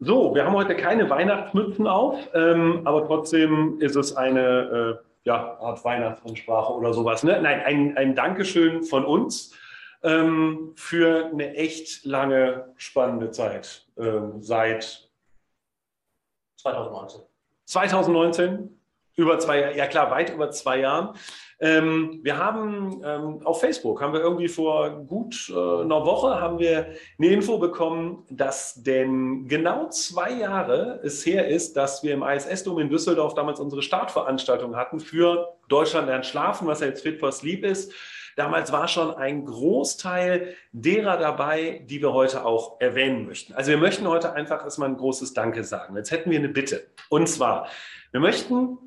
So, wir haben heute keine Weihnachtsmützen auf, ähm, aber trotzdem ist es eine äh, ja, Art Weihnachtsansprache oder sowas. Ne? Nein, ein, ein Dankeschön von uns ähm, für eine echt lange, spannende Zeit. Ähm, seit 2019. 2019, über zwei Jahre, ja klar, weit über zwei Jahren. Ähm, wir haben ähm, auf Facebook, haben wir irgendwie vor gut äh, einer Woche, haben wir eine Info bekommen, dass denn genau zwei Jahre es her ist, dass wir im ISS-Dom in Düsseldorf damals unsere Startveranstaltung hatten für Deutschland lernt schlafen, was ja jetzt Fit for Sleep ist. Damals war schon ein Großteil derer dabei, die wir heute auch erwähnen möchten. Also wir möchten heute einfach erstmal ein großes Danke sagen. Jetzt hätten wir eine Bitte. Und zwar, wir möchten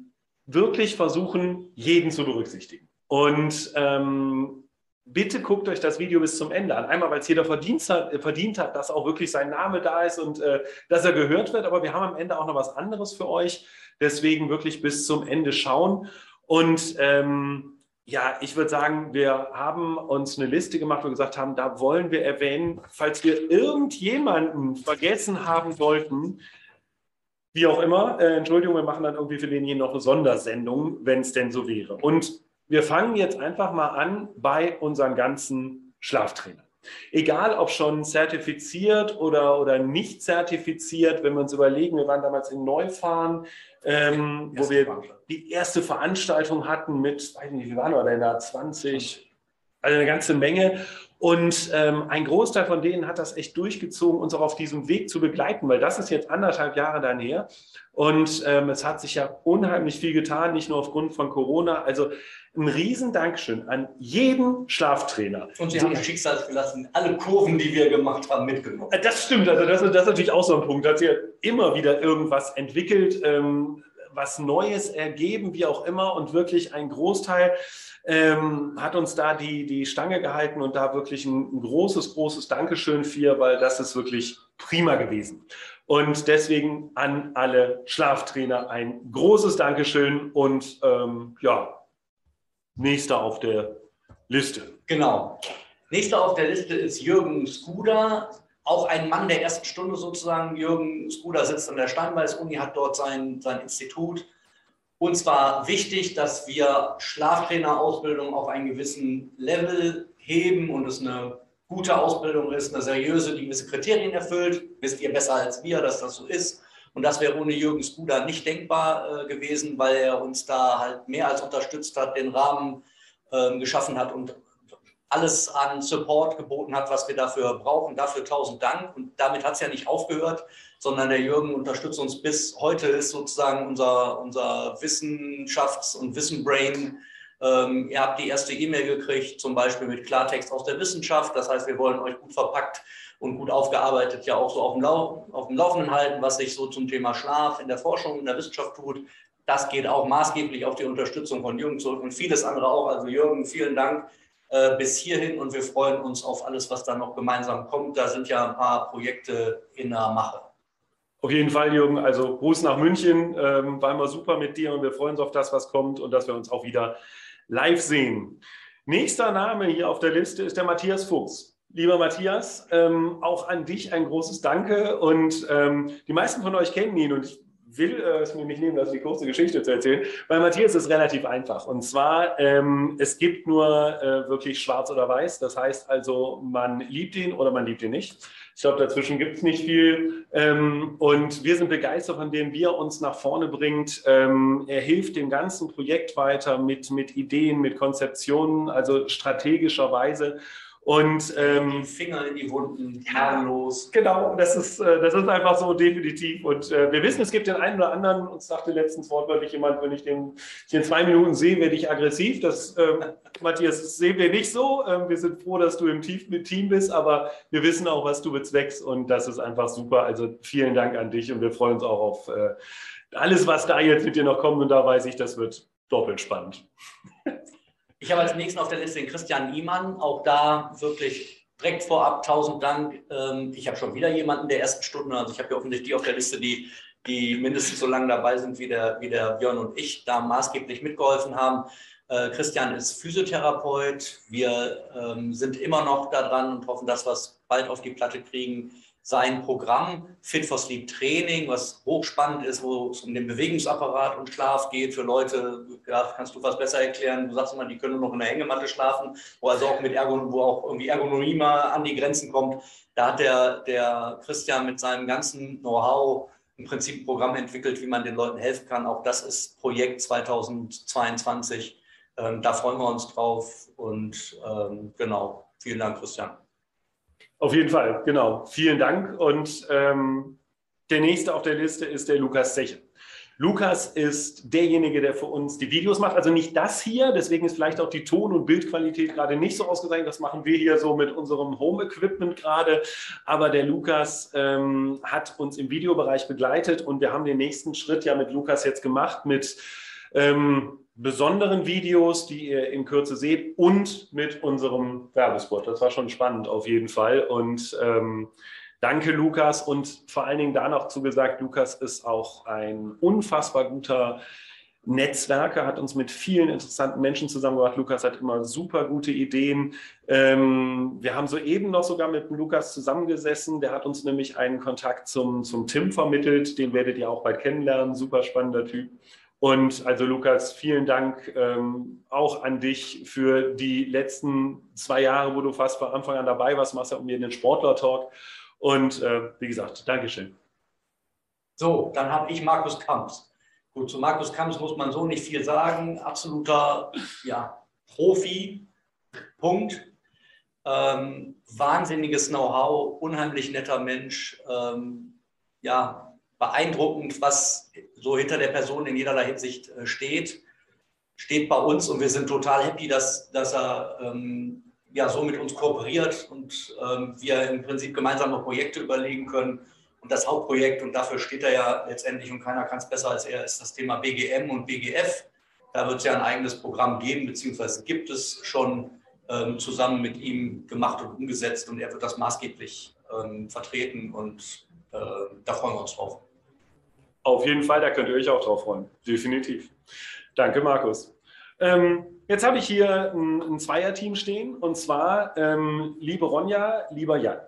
wirklich versuchen, jeden zu berücksichtigen. Und ähm, bitte guckt euch das Video bis zum Ende an. Einmal, weil es jeder verdient hat, äh, verdient hat, dass auch wirklich sein Name da ist und äh, dass er gehört wird. Aber wir haben am Ende auch noch was anderes für euch. Deswegen wirklich bis zum Ende schauen. Und ähm, ja, ich würde sagen, wir haben uns eine Liste gemacht, wo wir gesagt haben, da wollen wir erwähnen, falls wir irgendjemanden vergessen haben sollten, wie auch immer, äh, Entschuldigung, wir machen dann irgendwie für den hier noch eine Sondersendung, wenn es denn so wäre. Und wir fangen jetzt einfach mal an bei unseren ganzen Schlaftrainern. Egal ob schon zertifiziert oder, oder nicht zertifiziert, wenn wir uns überlegen, wir waren damals in Neufahren, ähm, wo wir die erste Veranstaltung hatten mit, weiß nicht, wie waren wir denn da, 20, also eine ganze Menge. Und ähm, ein Großteil von denen hat das echt durchgezogen, uns auch auf diesem Weg zu begleiten, weil das ist jetzt anderthalb Jahre dann her. Und ähm, es hat sich ja unheimlich viel getan, nicht nur aufgrund von Corona. Also ein riesen Dankeschön an jeden Schlaftrainer. Und Sie haben schicksalsgelassen alle Kurven, die wir gemacht haben, mitgenommen. Äh, das stimmt, also das, das ist natürlich auch so ein Punkt. Da hat sich ja immer wieder irgendwas entwickelt, ähm, was Neues ergeben, wie auch immer. Und wirklich ein Großteil ähm, hat uns da die, die Stange gehalten und da wirklich ein, ein großes, großes Dankeschön für, weil das ist wirklich prima gewesen. Und deswegen an alle Schlaftrainer ein großes Dankeschön und ähm, ja, nächster auf der Liste. Genau. Nächster auf der Liste ist Jürgen Skuda, auch ein Mann der ersten Stunde sozusagen. Jürgen Skuda sitzt an der Steinbeis-Uni, hat dort sein, sein Institut uns war wichtig, dass wir Schlaftrainerausbildung auf einen gewissen Level heben und es eine gute Ausbildung ist, eine seriöse, die gewisse Kriterien erfüllt. Wisst ihr besser als wir, dass das so ist. Und das wäre ohne Jürgen Skuda nicht denkbar äh, gewesen, weil er uns da halt mehr als unterstützt hat, den Rahmen äh, geschaffen hat und alles an Support geboten hat, was wir dafür brauchen. Dafür tausend Dank. Und damit hat es ja nicht aufgehört, sondern der Jürgen unterstützt uns bis heute, ist sozusagen unser, unser Wissenschafts- und Wissenbrain. Ähm, ihr habt die erste E-Mail gekriegt, zum Beispiel mit Klartext aus der Wissenschaft. Das heißt, wir wollen euch gut verpackt und gut aufgearbeitet ja auch so auf dem, Lau auf dem Laufenden halten, was sich so zum Thema Schlaf in der Forschung, in der Wissenschaft tut. Das geht auch maßgeblich auf die Unterstützung von Jürgen zurück und vieles andere auch. Also Jürgen, vielen Dank äh, bis hierhin und wir freuen uns auf alles, was da noch gemeinsam kommt. Da sind ja ein paar Projekte in der Mache. Auf jeden Fall, Jürgen. Also Gruß nach München. Ähm, war immer super mit dir und wir freuen uns auf das, was kommt und dass wir uns auch wieder live sehen. Nächster Name hier auf der Liste ist der Matthias Fuchs. Lieber Matthias, ähm, auch an dich ein großes Danke. Und ähm, die meisten von euch kennen ihn und ich will äh, es mir nicht nehmen, das die kurze Geschichte zu erzählen. Bei Matthias ist es relativ einfach. Und zwar, ähm, es gibt nur äh, wirklich schwarz oder weiß. Das heißt also, man liebt ihn oder man liebt ihn nicht. Ich glaube, dazwischen gibt es nicht viel. Ähm, und wir sind begeistert von dem, wie er uns nach vorne bringt. Ähm, er hilft dem ganzen Projekt weiter mit, mit Ideen, mit Konzeptionen, also strategischerweise. Und ähm, Finger in die Wunden, harmlos. Genau, das ist, äh, das ist einfach so definitiv. Und äh, wir wissen, es gibt den einen oder anderen, uns sagte letztens wortwörtlich jemand, wenn ich den ich in zwei Minuten sehe, werde ich aggressiv. Das, äh, Matthias, das sehen wir nicht so. Ähm, wir sind froh, dass du im Team bist, aber wir wissen auch, was du bezweckst und das ist einfach super. Also vielen Dank an dich und wir freuen uns auch auf äh, alles, was da jetzt mit dir noch kommt. Und da weiß ich, das wird doppelt spannend. Ich habe als nächsten auf der Liste den Christian Niemann. Auch da wirklich direkt vorab tausend Dank. Ähm, ich habe schon wieder jemanden der ersten Stunden. Also ich habe ja offensichtlich die auf der Liste, die, die mindestens so lange dabei sind wie der, wie der Björn und ich, da maßgeblich mitgeholfen haben. Äh, Christian ist Physiotherapeut. Wir ähm, sind immer noch daran und hoffen, dass wir es bald auf die Platte kriegen, sein Programm Fit for Sleep Training, was hochspannend ist, wo es um den Bewegungsapparat und Schlaf geht für Leute. Ja, kannst du was besser erklären? Du sagst immer, die können nur noch in der Hängematte schlafen, wo also auch mit Ergon wo auch irgendwie Ergonomie mal an die Grenzen kommt. Da hat der, der Christian mit seinem ganzen Know-how im Prinzip ein Programm entwickelt, wie man den Leuten helfen kann. Auch das ist Projekt 2022. Ähm, da freuen wir uns drauf und ähm, genau. Vielen Dank, Christian. Auf jeden Fall, genau. Vielen Dank. Und ähm, der nächste auf der Liste ist der Lukas Zeche. Lukas ist derjenige, der für uns die Videos macht. Also nicht das hier, deswegen ist vielleicht auch die Ton- und Bildqualität gerade nicht so ausgezeichnet. Das machen wir hier so mit unserem Home-Equipment gerade. Aber der Lukas ähm, hat uns im Videobereich begleitet und wir haben den nächsten Schritt ja mit Lukas jetzt gemacht mit ähm, besonderen Videos, die ihr in Kürze seht und mit unserem Werbespot. Das war schon spannend auf jeden Fall. Und ähm, danke, Lukas. Und vor allen Dingen da noch zugesagt, Lukas ist auch ein unfassbar guter Netzwerker, hat uns mit vielen interessanten Menschen zusammengebracht. Lukas hat immer super gute Ideen. Ähm, wir haben soeben noch sogar mit Lukas zusammengesessen. Der hat uns nämlich einen Kontakt zum, zum Tim vermittelt. Den werdet ihr auch bald kennenlernen. Super spannender Typ. Und also Lukas, vielen Dank ähm, auch an dich für die letzten zwei Jahre, wo du fast von Anfang an dabei warst, machst ja um mir den Sportler-Talk. Und äh, wie gesagt, Dankeschön. So, dann habe ich Markus Kamps. Gut, zu Markus Kamps muss man so nicht viel sagen. Absoluter ja, Profi, Punkt. Ähm, wahnsinniges Know-how, unheimlich netter Mensch. Ähm, ja, beeindruckend, was so hinter der Person in jederlei Hinsicht äh, steht. Steht bei uns und wir sind total happy, dass, dass er ähm, ja, so mit uns kooperiert und ähm, wir im Prinzip gemeinsame Projekte überlegen können. Und das Hauptprojekt, und dafür steht er ja letztendlich und keiner kann es besser als er, ist das Thema BGM und BGF. Da wird es ja ein eigenes Programm geben, beziehungsweise gibt es schon ähm, zusammen mit ihm gemacht und umgesetzt und er wird das maßgeblich ähm, vertreten und äh, da freuen wir uns drauf. Auf jeden Fall, da könnt ihr euch auch drauf freuen. Definitiv. Danke, Markus. Ähm, jetzt habe ich hier ein, ein Zweierteam stehen und zwar ähm, liebe Ronja, lieber Jan.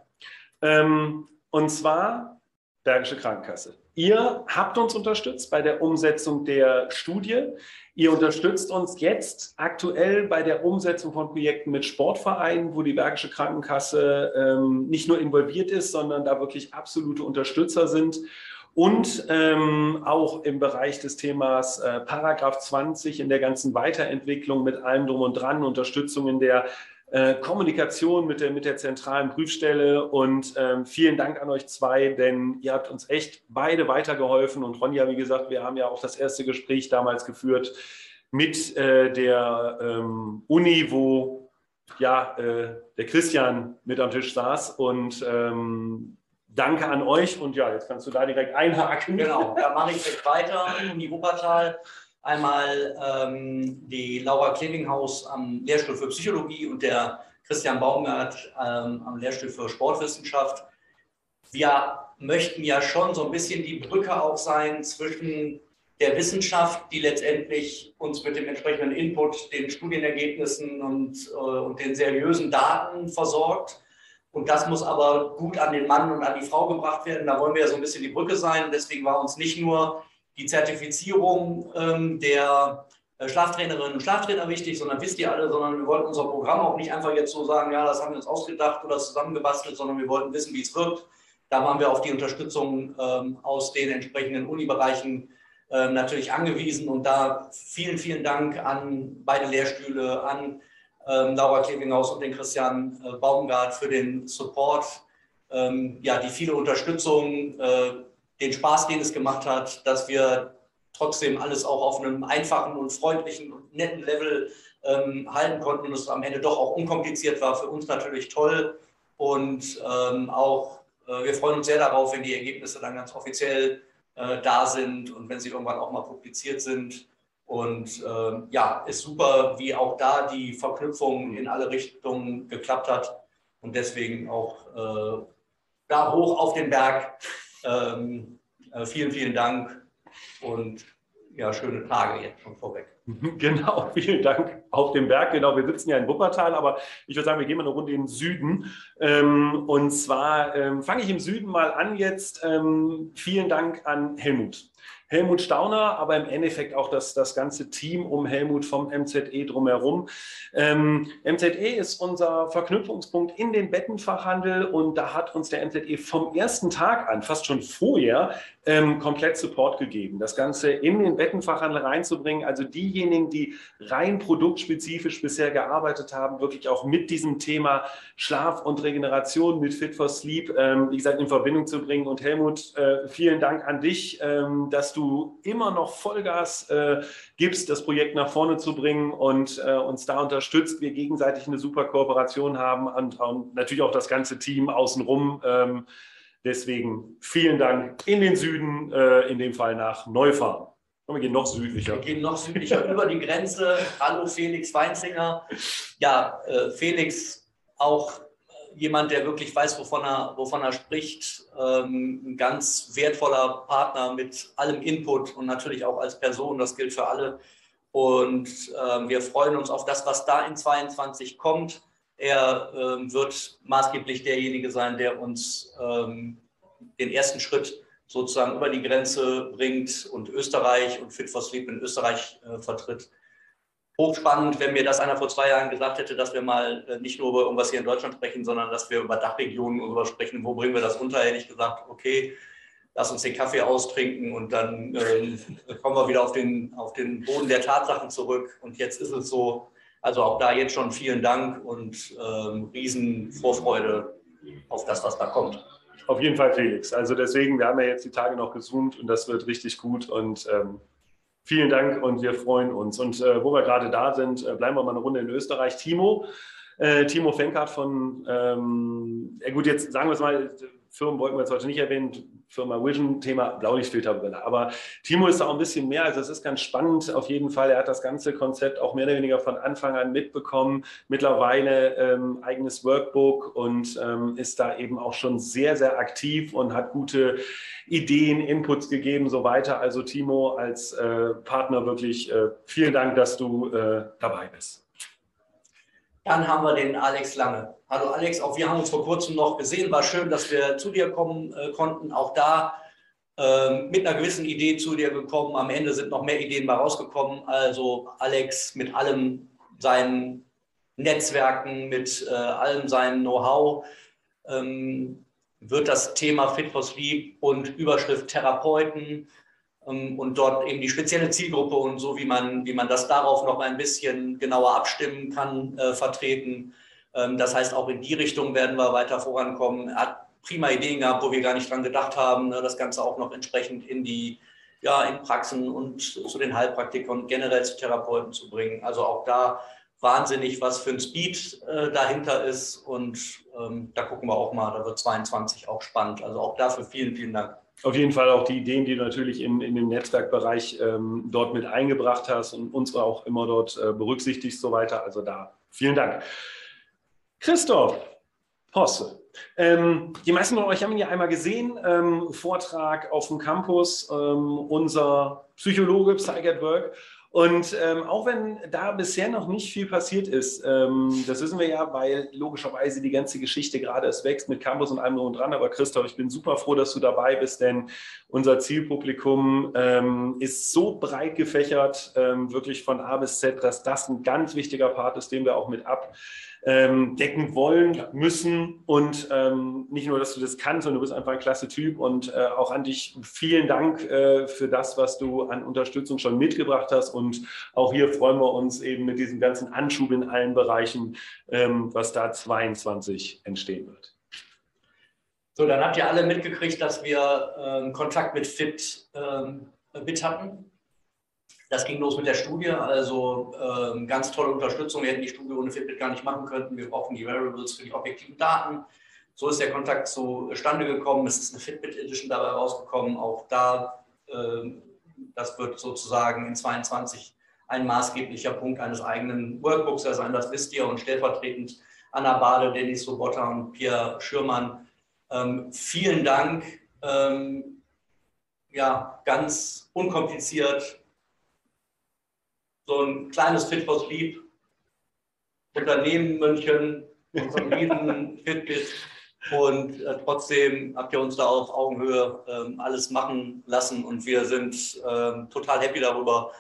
Ähm, und zwar Bergische Krankenkasse. Ihr habt uns unterstützt bei der Umsetzung der Studie. Ihr unterstützt uns jetzt aktuell bei der Umsetzung von Projekten mit Sportvereinen, wo die Bergische Krankenkasse ähm, nicht nur involviert ist, sondern da wirklich absolute Unterstützer sind und ähm, auch im Bereich des Themas äh, Paragraph 20 in der ganzen Weiterentwicklung mit allem drum und dran, Unterstützung in der äh, Kommunikation mit der, mit der zentralen Prüfstelle. Und ähm, vielen Dank an euch zwei, denn ihr habt uns echt beide weitergeholfen. Und Ronja, wie gesagt, wir haben ja auch das erste Gespräch damals geführt mit äh, der ähm, Uni, wo ja, äh, der Christian mit am Tisch saß. Und ähm, Danke an euch und ja, jetzt kannst du da direkt einhaken. Genau, da mache ich direkt weiter. Uni Wuppertal. Einmal ähm, die Laura Klevinghaus am Lehrstuhl für Psychologie und der Christian Baumgart ähm, am Lehrstuhl für Sportwissenschaft. Wir möchten ja schon so ein bisschen die Brücke auch sein zwischen der Wissenschaft, die letztendlich uns mit dem entsprechenden Input, den Studienergebnissen und, äh, und den seriösen Daten versorgt und das muss aber gut an den Mann und an die Frau gebracht werden. Da wollen wir ja so ein bisschen die Brücke sein. deswegen war uns nicht nur die Zertifizierung ähm, der äh, Schlaftrainerinnen und Schlaftrainer wichtig, sondern wisst ihr alle, sondern wir wollten unser Programm auch nicht einfach jetzt so sagen, ja, das haben wir uns ausgedacht oder zusammengebastelt, sondern wir wollten wissen, wie es wirkt. Da waren wir auf die Unterstützung ähm, aus den entsprechenden Unibereichen äh, natürlich angewiesen. Und da vielen, vielen Dank an beide Lehrstühle, an ähm, Laura Klevinghaus und den Christian äh, Baumgart für den Support, ähm, ja, die viele Unterstützung, äh, den Spaß, den es gemacht hat, dass wir trotzdem alles auch auf einem einfachen und freundlichen und netten Level ähm, halten konnten und es am Ende doch auch unkompliziert war. Für uns natürlich toll und auch äh, wir freuen uns sehr darauf, wenn die Ergebnisse dann ganz offiziell da sind und wenn sie irgendwann auch mal publiziert sind. Und äh, ja, ist super, wie auch da die Verknüpfung in alle Richtungen geklappt hat. Und deswegen auch äh, da hoch auf den Berg. Ähm, äh, vielen, vielen Dank und ja, schöne Tage jetzt schon vorweg. Genau, vielen Dank. Auf dem Berg, genau. Wir sitzen ja in Wuppertal, aber ich würde sagen, wir gehen mal eine Runde in den Süden. Ähm, und zwar ähm, fange ich im Süden mal an jetzt. Ähm, vielen Dank an Helmut. Helmut Stauner, aber im Endeffekt auch das, das ganze Team um Helmut vom MZE drumherum. Ähm, MZE ist unser Verknüpfungspunkt in den Bettenfachhandel und da hat uns der MZE vom ersten Tag an, fast schon vorher, ähm, komplett Support gegeben, das Ganze in den Bettenfachhandel reinzubringen. Also diejenigen, die rein produktspezifisch bisher gearbeitet haben, wirklich auch mit diesem Thema Schlaf und Regeneration, mit Fit for Sleep, ähm, wie gesagt, in Verbindung zu bringen. Und Helmut, äh, vielen Dank an dich, ähm, dass du immer noch Vollgas äh, gibst, das Projekt nach vorne zu bringen und äh, uns da unterstützt. Wir gegenseitig eine super Kooperation haben und, und natürlich auch das ganze Team außenrum. Ähm, Deswegen vielen Dank in den Süden, äh, in dem Fall nach Neufahren. Und wir gehen noch südlicher. Wir gehen noch südlicher über die Grenze. Hallo Felix Weinzinger. Ja, äh, Felix auch jemand, der wirklich weiß, wovon er, wovon er spricht. Ähm, ein ganz wertvoller Partner mit allem Input und natürlich auch als Person. Das gilt für alle. Und ähm, wir freuen uns auf das, was da in 22 kommt. Er ähm, wird maßgeblich derjenige sein, der uns den ersten Schritt sozusagen über die Grenze bringt und Österreich und Fit for Sleep in Österreich äh, vertritt. Hochspannend, wenn mir das einer vor zwei Jahren gesagt hätte, dass wir mal äh, nicht nur über irgendwas hier in Deutschland sprechen, sondern dass wir über Dachregionen und darüber sprechen, wo bringen wir das unter, hätte ich gesagt, okay, lass uns den Kaffee austrinken und dann äh, kommen wir wieder auf den, auf den Boden der Tatsachen zurück. Und jetzt ist es so, also auch da jetzt schon vielen Dank und ähm, riesen Vorfreude auf das, was da kommt. Auf jeden Fall, Felix. Also deswegen, wir haben ja jetzt die Tage noch gezoomt und das wird richtig gut und ähm, vielen Dank und wir freuen uns. Und äh, wo wir gerade da sind, äh, bleiben wir mal eine Runde in Österreich. Timo, äh, Timo Fenkart von, ähm, ja gut, jetzt sagen wir es mal, Firmen wollten wir jetzt heute nicht erwähnen, Firma Vision, Thema Blaulichtfilterbrille. Aber Timo ist da auch ein bisschen mehr, also es ist ganz spannend auf jeden Fall. Er hat das ganze Konzept auch mehr oder weniger von Anfang an mitbekommen. Mittlerweile ähm, eigenes Workbook und ähm, ist da eben auch schon sehr, sehr aktiv und hat gute Ideen, Inputs gegeben, so weiter. Also Timo als äh, Partner wirklich äh, vielen Dank, dass du äh, dabei bist. Dann haben wir den Alex Lange. Hallo Alex, auch wir haben uns vor kurzem noch gesehen. War schön, dass wir zu dir kommen äh, konnten. Auch da äh, mit einer gewissen Idee zu dir gekommen. Am Ende sind noch mehr Ideen mal rausgekommen. Also Alex mit allem seinen Netzwerken, mit äh, allem seinem Know-how ähm, wird das Thema Fit for Sleep und Überschrift Therapeuten ähm, und dort eben die spezielle Zielgruppe und so, wie man, wie man das darauf noch ein bisschen genauer abstimmen kann, äh, vertreten. Ähm, das heißt, auch in die Richtung werden wir weiter vorankommen. Er hat prima Ideen gehabt, wo wir gar nicht dran gedacht haben, ne, das Ganze auch noch entsprechend in die ja, in Praxen und zu den Heilpraktikern und generell zu Therapeuten zu bringen. Also auch da wahnsinnig, was für ein Speed äh, dahinter ist. Und ähm, da gucken wir auch mal, da wird 22 auch spannend. Also auch dafür vielen, vielen Dank auf jeden Fall auch die Ideen, die du natürlich in, in dem Netzwerkbereich ähm, dort mit eingebracht hast und uns auch immer dort äh, berücksichtigst, so weiter. Also da vielen Dank. Christoph Posse. Ähm, die meisten von euch haben ihn ja einmal gesehen, ähm, Vortrag auf dem Campus, ähm, unser Psychologe Psych at Work. Und ähm, auch wenn da bisher noch nicht viel passiert ist, ähm, das wissen wir ja, weil logischerweise die ganze Geschichte gerade es wächst mit Campus und allem und dran. Aber Christoph, ich bin super froh, dass du dabei bist, denn unser Zielpublikum ähm, ist so breit gefächert, wirklich von A bis Z, dass das ein ganz wichtiger Part ist, den wir auch mit ab ähm, decken wollen, müssen und ähm, nicht nur, dass du das kannst, sondern du bist einfach ein klasse Typ und äh, auch an dich vielen Dank äh, für das, was du an Unterstützung schon mitgebracht hast und auch hier freuen wir uns eben mit diesem ganzen Anschub in allen Bereichen, ähm, was da 22 entstehen wird. So, dann habt ihr alle mitgekriegt, dass wir äh, Kontakt mit Fit ähm, mit hatten. Das ging los mit der Studie, also ähm, ganz tolle Unterstützung. Wir hätten die Studie ohne Fitbit gar nicht machen können. Wir brauchen die Variables für die objektiven Daten. So ist der Kontakt zustande gekommen. Es ist eine Fitbit Edition dabei rausgekommen. Auch da, äh, das wird sozusagen in 22 ein maßgeblicher Punkt eines eigenen Workbooks sein. Das wisst ihr und stellvertretend Anna Bade, Denis Sobotta und Pierre Schürmann. Ähm, vielen Dank. Ähm, ja, ganz unkompliziert so ein kleines Fit for Sleep Unternehmen München, unserem riesen Fitbit. Und äh, trotzdem habt ihr uns da auf Augenhöhe ähm, alles machen lassen und wir sind ähm, total happy darüber.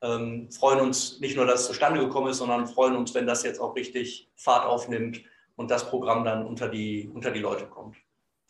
Ähm, freuen uns nicht nur, dass es zustande gekommen ist, sondern freuen uns, wenn das jetzt auch richtig Fahrt aufnimmt und das Programm dann unter die, unter die Leute kommt.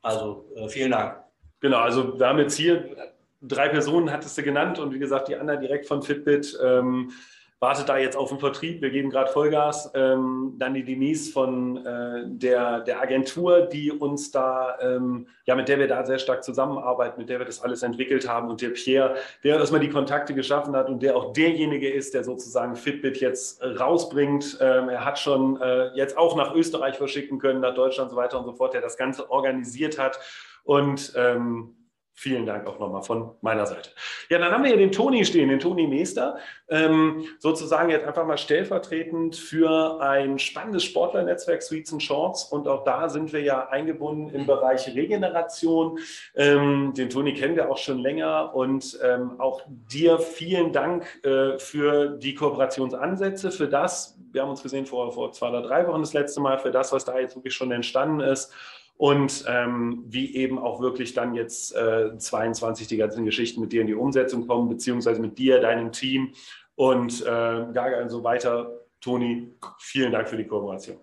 Also äh, vielen Dank. Genau, also wir haben jetzt hier drei Personen, hattest du genannt und wie gesagt, die Anna direkt von Fitbit. Ähm, wartet da jetzt auf den Vertrieb. Wir geben gerade Vollgas. Ähm, dann die Denise von äh, der, der Agentur, die uns da, ähm, ja, mit der wir da sehr stark zusammenarbeiten, mit der wir das alles entwickelt haben. Und der Pierre, der erstmal die Kontakte geschaffen hat und der auch derjenige ist, der sozusagen Fitbit jetzt rausbringt. Ähm, er hat schon äh, jetzt auch nach Österreich verschicken können, nach Deutschland und so weiter und so fort, der das Ganze organisiert hat. Und ähm, Vielen Dank auch nochmal von meiner Seite. Ja, dann haben wir hier den Toni stehen, den Toni Meester, ähm, sozusagen jetzt einfach mal stellvertretend für ein spannendes Sportlernetzwerk Sweets and Shorts und auch da sind wir ja eingebunden im Bereich Regeneration. Ähm, den Toni kennen wir auch schon länger und ähm, auch dir vielen Dank äh, für die Kooperationsansätze, für das, wir haben uns gesehen vor, vor zwei oder drei Wochen das letzte Mal, für das, was da jetzt wirklich schon entstanden ist und ähm, wie eben auch wirklich dann jetzt äh, 22 die ganzen Geschichten mit dir in die Umsetzung kommen, beziehungsweise mit dir, deinem Team und äh, Gaga und so weiter. Toni, vielen Dank für die Kooperation.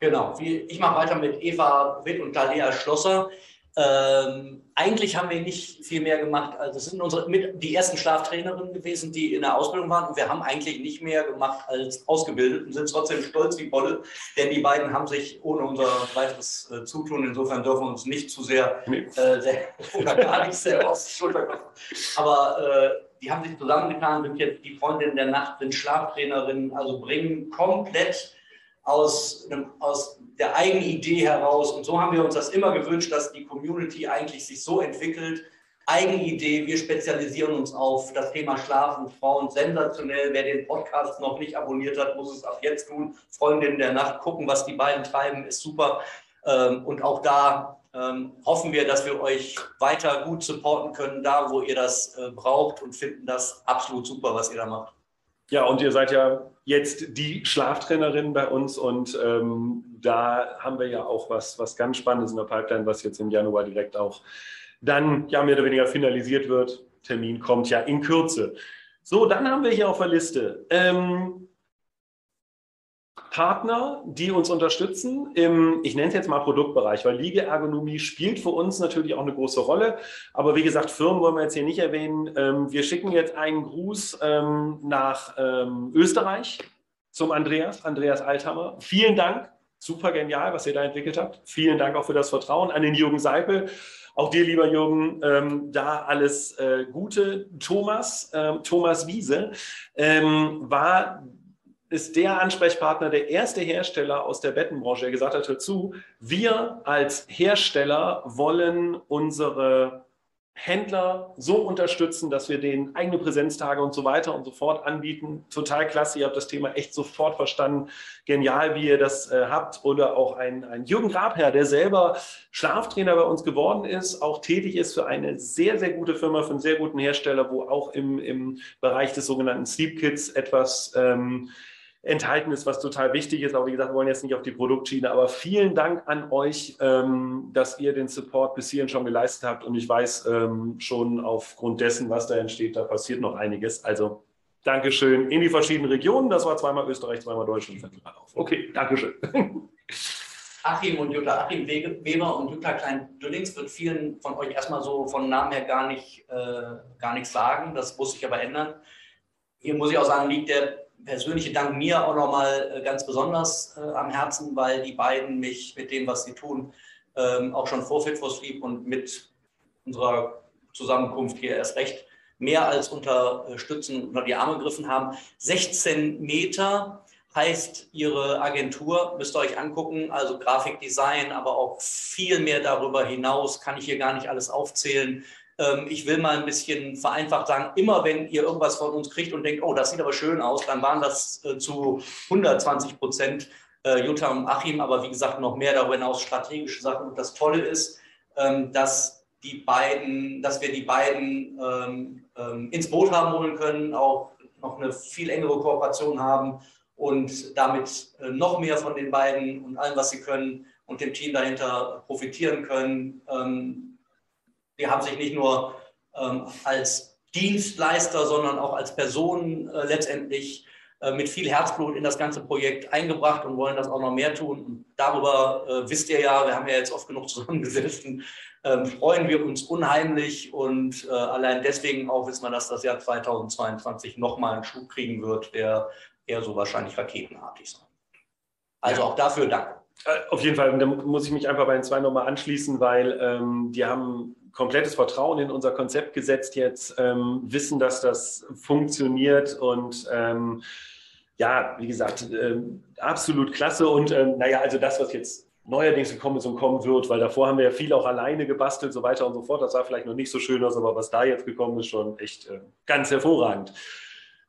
Genau, ich mache weiter mit Eva Witt und Dalia Schlosser. Ähm, eigentlich haben wir nicht viel mehr gemacht. Also es sind unsere mit die ersten Schlaftrainerinnen gewesen, die in der Ausbildung waren. Und wir haben eigentlich nicht mehr gemacht als ausgebildet und sind trotzdem stolz wie Bolle, denn die beiden haben sich ohne unser weiteres äh, Zutun, insofern dürfen wir uns nicht zu sehr, äh, sehr oder gar nicht sehr aus die Schulter klopfen. Aber äh, die haben sich zusammengetan, sind jetzt die Freundinnen der Nacht, sind Schlaftrainerinnen, also bringen komplett aus, einem, aus der eigenen Idee heraus. Und so haben wir uns das immer gewünscht, dass die Community eigentlich sich so entwickelt. Eigene Idee, wir spezialisieren uns auf das Thema Schlaf und Frauen sensationell. Wer den Podcast noch nicht abonniert hat, muss es ab jetzt tun. Freundinnen der Nacht gucken, was die beiden treiben, ist super. Ähm, und auch da ähm, hoffen wir, dass wir euch weiter gut supporten können, da wo ihr das äh, braucht und finden das absolut super, was ihr da macht. Ja, und ihr seid ja jetzt die Schlaftrainerin bei uns und ähm, da haben wir ja auch was, was ganz Spannendes in der Pipeline, was jetzt im Januar direkt auch dann ja mehr oder weniger finalisiert wird. Termin kommt ja in Kürze. So, dann haben wir hier auf der Liste ähm, Partner, die uns unterstützen im, ich nenne es jetzt mal Produktbereich, weil Liegeergonomie spielt für uns natürlich auch eine große Rolle. Aber wie gesagt, Firmen wollen wir jetzt hier nicht erwähnen. Ähm, wir schicken jetzt einen Gruß ähm, nach ähm, Österreich zum Andreas, Andreas Althammer. Vielen Dank, super genial, was ihr da entwickelt habt. Vielen Dank auch für das Vertrauen an den Jürgen Seipel. Auch dir, lieber Jürgen, ähm, da alles äh, Gute. Thomas, ähm, Thomas Wiese ähm, war ist der Ansprechpartner, der erste Hersteller aus der Bettenbranche, der gesagt hat, dazu, wir als Hersteller wollen unsere Händler so unterstützen, dass wir denen eigene Präsenztage und so weiter und so fort anbieten. Total klasse, ihr habt das Thema echt sofort verstanden. Genial, wie ihr das äh, habt. Oder auch ein, ein Jürgen Grabherr, der selber Schlaftrainer bei uns geworden ist, auch tätig ist für eine sehr, sehr gute Firma, für einen sehr guten Hersteller, wo auch im, im Bereich des sogenannten Sleep Kits etwas ähm, enthalten ist, was total wichtig ist. Aber wie gesagt, wir wollen jetzt nicht auf die Produktschiene. Aber vielen Dank an euch, ähm, dass ihr den Support bis hierhin schon geleistet habt. Und ich weiß ähm, schon aufgrund dessen, was da entsteht, da passiert noch einiges. Also Dankeschön in die verschiedenen Regionen. Das war zweimal Österreich, zweimal Deutschland. Okay, Dankeschön. Achim und Jutta, Achim Weber und Jutta Klein-Düllings wird vielen von euch erstmal so von Namen her gar, nicht, äh, gar nichts sagen. Das muss sich aber ändern. Hier muss ich auch sagen, liegt der persönliche Dank mir auch nochmal äh, ganz besonders äh, am Herzen, weil die beiden mich mit dem, was sie tun, ähm, auch schon vor Fit for Sleep und mit unserer Zusammenkunft hier erst recht mehr als unterstützen, unter die Arme gegriffen haben. 16 Meter heißt Ihre Agentur, müsst ihr euch angucken, also Grafikdesign, aber auch viel mehr darüber hinaus, kann ich hier gar nicht alles aufzählen. Ähm, ich will mal ein bisschen vereinfacht sagen, immer wenn ihr irgendwas von uns kriegt und denkt, oh, das sieht aber schön aus, dann waren das äh, zu 120 Prozent äh, Jutta und Achim, aber wie gesagt noch mehr darüber hinaus strategische Sachen. Und das Tolle ist, ähm, dass die beiden, dass wir die beiden ähm, ins Boot haben holen können, auch noch eine viel engere Kooperation haben und damit äh, noch mehr von den beiden und allem, was sie können und dem Team dahinter profitieren können. Die haben sich nicht nur ähm, als Dienstleister, sondern auch als Personen äh, letztendlich äh, mit viel Herzblut in das ganze Projekt eingebracht und wollen das auch noch mehr tun. Und darüber äh, wisst ihr ja, wir haben ja jetzt oft genug zusammengesessen, ähm, freuen wir uns unheimlich und äh, allein deswegen auch wissen wir, dass das Jahr 2022 nochmal einen Schub kriegen wird, der eher so wahrscheinlich raketenartig sein. Also auch dafür danke. Auf jeden Fall, da muss ich mich einfach bei den zwei nochmal anschließen, weil ähm, die haben komplettes Vertrauen in unser Konzept gesetzt jetzt, ähm, wissen, dass das funktioniert und ähm, ja, wie gesagt, äh, absolut klasse. Und äh, naja, also das, was jetzt neuerdings gekommen ist und kommen wird, weil davor haben wir ja viel auch alleine gebastelt, so weiter und so fort. Das sah vielleicht noch nicht so schön aus, aber was da jetzt gekommen ist, schon echt äh, ganz hervorragend.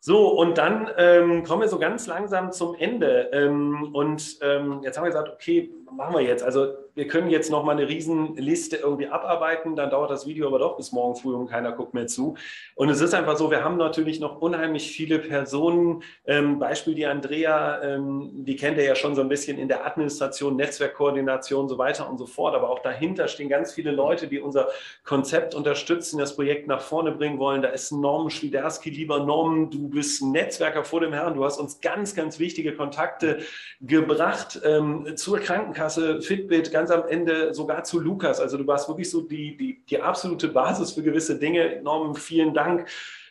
So, und dann ähm, kommen wir so ganz langsam zum Ende. Ähm, und ähm, jetzt haben wir gesagt, okay, machen wir jetzt? Also wir können jetzt noch mal eine Riesenliste irgendwie abarbeiten, dann dauert das Video aber doch bis morgen früh und keiner guckt mehr zu. Und es ist einfach so, wir haben natürlich noch unheimlich viele Personen. Ähm, Beispiel die Andrea, ähm, die kennt ihr ja schon so ein bisschen in der Administration, Netzwerkkoordination, so weiter und so fort. Aber auch dahinter stehen ganz viele Leute, die unser Konzept unterstützen, das Projekt nach vorne bringen wollen. Da ist Norm Schwiderski, lieber Norm, du bist Netzwerker vor dem Herrn, du hast uns ganz, ganz wichtige Kontakte gebracht ähm, zur Krankenkasse, Fitbit, ganz am Ende sogar zu Lukas. Also du warst wirklich so die, die, die absolute Basis für gewisse Dinge. Norman, vielen Dank.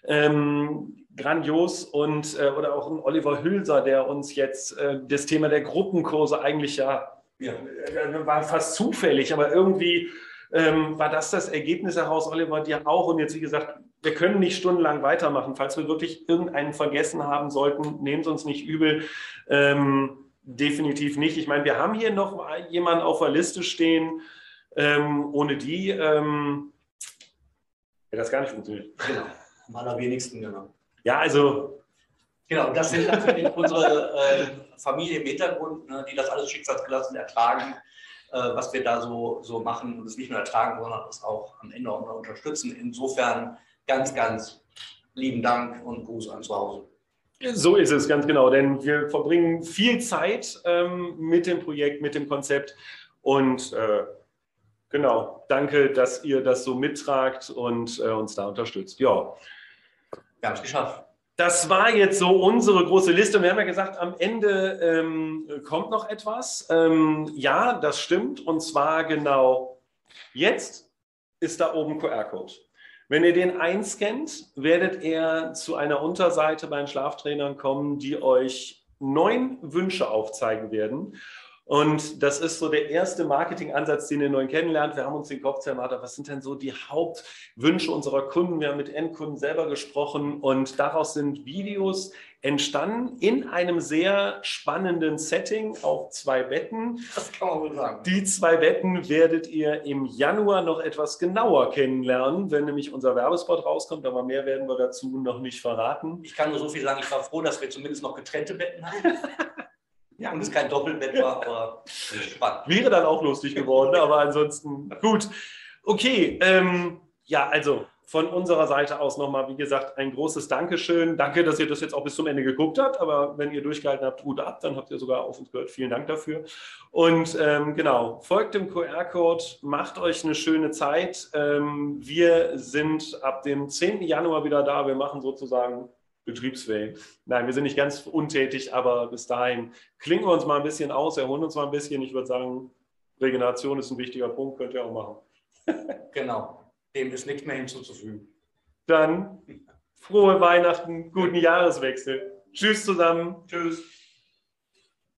Ähm, grandios und äh, oder auch ein Oliver Hülser, der uns jetzt äh, das Thema der Gruppenkurse eigentlich ja, ja äh, war fast zufällig, aber irgendwie ähm, war das das Ergebnis heraus, Oliver, dir auch. Und jetzt, wie gesagt, wir können nicht stundenlang weitermachen. Falls wir wirklich irgendeinen vergessen haben sollten, nehmt uns nicht übel. Ähm, definitiv nicht. Ich meine, wir haben hier noch jemanden auf der Liste stehen, ähm, ohne die ähm, hätte das gar nicht funktioniert. Genau, am allerwenigsten, genau. Ja, also. Genau, das sind natürlich unsere äh, Familie im Hintergrund, ne, die das alles schicksalsgelassen ertragen, äh, was wir da so, so machen und es nicht nur ertragen, sondern es auch am Ende auch noch unterstützen. Insofern ganz, ganz lieben Dank und Gruß an zu Hause. So ist es ganz genau, denn wir verbringen viel Zeit ähm, mit dem Projekt, mit dem Konzept und äh, genau, danke, dass ihr das so mittragt und äh, uns da unterstützt. Ja. Wir haben es geschafft. Das war jetzt so unsere große Liste. Wir haben ja gesagt, am Ende ähm, kommt noch etwas. Ähm, ja, das stimmt. Und zwar genau jetzt ist da oben QR-Code. Wenn ihr den einscannt, werdet ihr zu einer Unterseite bei den Schlaftrainern kommen, die euch neun Wünsche aufzeigen werden. Und das ist so der erste Marketingansatz, den ihr neu kennenlernt. Wir haben uns den Kopf zermartert. Was sind denn so die Hauptwünsche unserer Kunden? Wir haben mit Endkunden selber gesprochen und daraus sind Videos entstanden in einem sehr spannenden Setting auf zwei Betten. Das kann man wohl sagen. Die zwei Betten werdet ihr im Januar noch etwas genauer kennenlernen, wenn nämlich unser Werbespot rauskommt. Aber mehr werden wir dazu noch nicht verraten. Ich kann nur so viel sagen, ich war froh, dass wir zumindest noch getrennte Betten haben. Ja, und es kein Doppelbett war, aber spannend. Wäre dann auch lustig geworden, aber ansonsten gut. Okay, ähm, ja, also von unserer Seite aus nochmal, wie gesagt, ein großes Dankeschön. Danke, dass ihr das jetzt auch bis zum Ende geguckt habt, aber wenn ihr durchgehalten habt, Hut ab, dann habt ihr sogar auf uns gehört. Vielen Dank dafür. Und ähm, genau, folgt dem QR-Code, macht euch eine schöne Zeit. Ähm, wir sind ab dem 10. Januar wieder da. Wir machen sozusagen betriebsfähig. Nein, wir sind nicht ganz untätig, aber bis dahin klingen wir uns mal ein bisschen aus, erholen uns mal ein bisschen. Ich würde sagen, Regeneration ist ein wichtiger Punkt, könnt ihr auch machen. genau, dem ist nichts mehr hinzuzufügen. Dann frohe Weihnachten, guten Jahreswechsel. Tschüss zusammen. Tschüss.